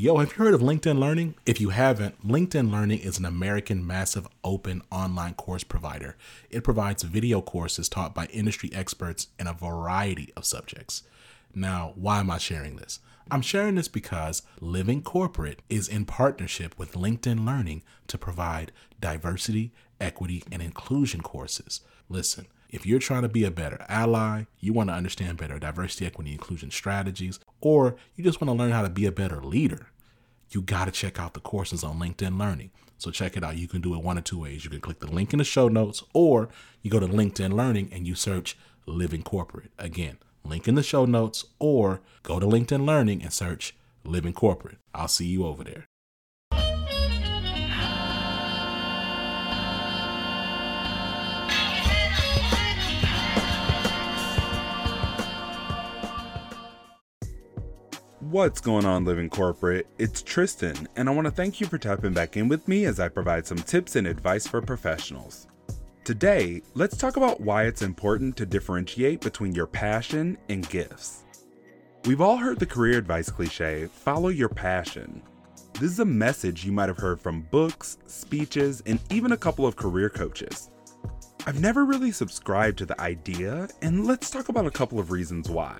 Yo, have you heard of LinkedIn Learning? If you haven't, LinkedIn Learning is an American massive open online course provider. It provides video courses taught by industry experts in a variety of subjects. Now, why am I sharing this? I'm sharing this because Living Corporate is in partnership with LinkedIn Learning to provide diversity, equity, and inclusion courses. Listen, if you're trying to be a better ally, you want to understand better diversity, equity, inclusion strategies, or you just want to learn how to be a better leader, you got to check out the courses on LinkedIn Learning. So check it out. You can do it one of two ways. You can click the link in the show notes, or you go to LinkedIn Learning and you search Living Corporate. Again, link in the show notes, or go to LinkedIn Learning and search Living Corporate. I'll see you over there. What's going on, Living Corporate? It's Tristan, and I want to thank you for tapping back in with me as I provide some tips and advice for professionals. Today, let's talk about why it's important to differentiate between your passion and gifts. We've all heard the career advice cliche follow your passion. This is a message you might have heard from books, speeches, and even a couple of career coaches. I've never really subscribed to the idea, and let's talk about a couple of reasons why.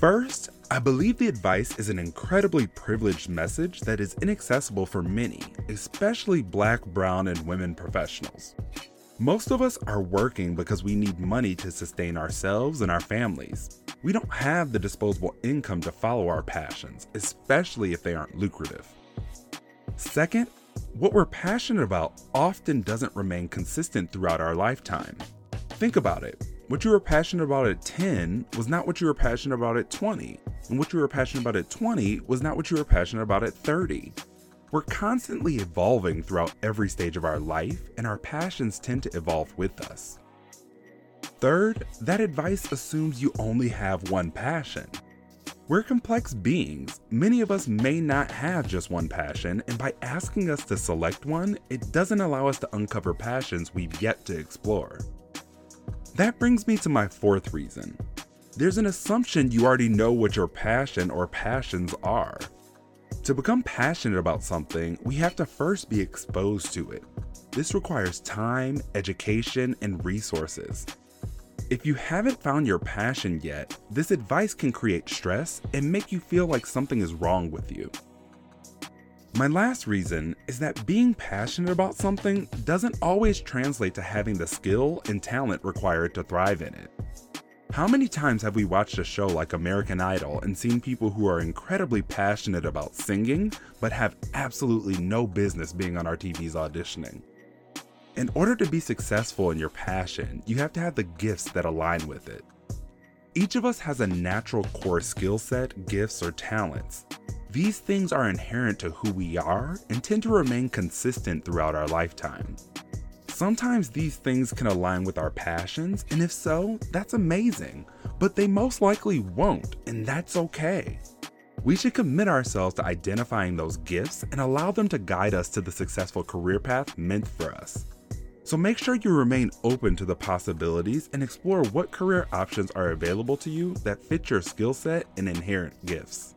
First, I believe the advice is an incredibly privileged message that is inaccessible for many, especially black, brown, and women professionals. Most of us are working because we need money to sustain ourselves and our families. We don't have the disposable income to follow our passions, especially if they aren't lucrative. Second, what we're passionate about often doesn't remain consistent throughout our lifetime. Think about it. What you were passionate about at 10 was not what you were passionate about at 20, and what you were passionate about at 20 was not what you were passionate about at 30. We're constantly evolving throughout every stage of our life, and our passions tend to evolve with us. Third, that advice assumes you only have one passion. We're complex beings. Many of us may not have just one passion, and by asking us to select one, it doesn't allow us to uncover passions we've yet to explore. That brings me to my fourth reason. There's an assumption you already know what your passion or passions are. To become passionate about something, we have to first be exposed to it. This requires time, education, and resources. If you haven't found your passion yet, this advice can create stress and make you feel like something is wrong with you. My last reason is that being passionate about something doesn't always translate to having the skill and talent required to thrive in it. How many times have we watched a show like American Idol and seen people who are incredibly passionate about singing but have absolutely no business being on our TVs auditioning? In order to be successful in your passion, you have to have the gifts that align with it. Each of us has a natural core skill set, gifts, or talents. These things are inherent to who we are and tend to remain consistent throughout our lifetime. Sometimes these things can align with our passions, and if so, that's amazing, but they most likely won't, and that's okay. We should commit ourselves to identifying those gifts and allow them to guide us to the successful career path meant for us. So make sure you remain open to the possibilities and explore what career options are available to you that fit your skill set and inherent gifts.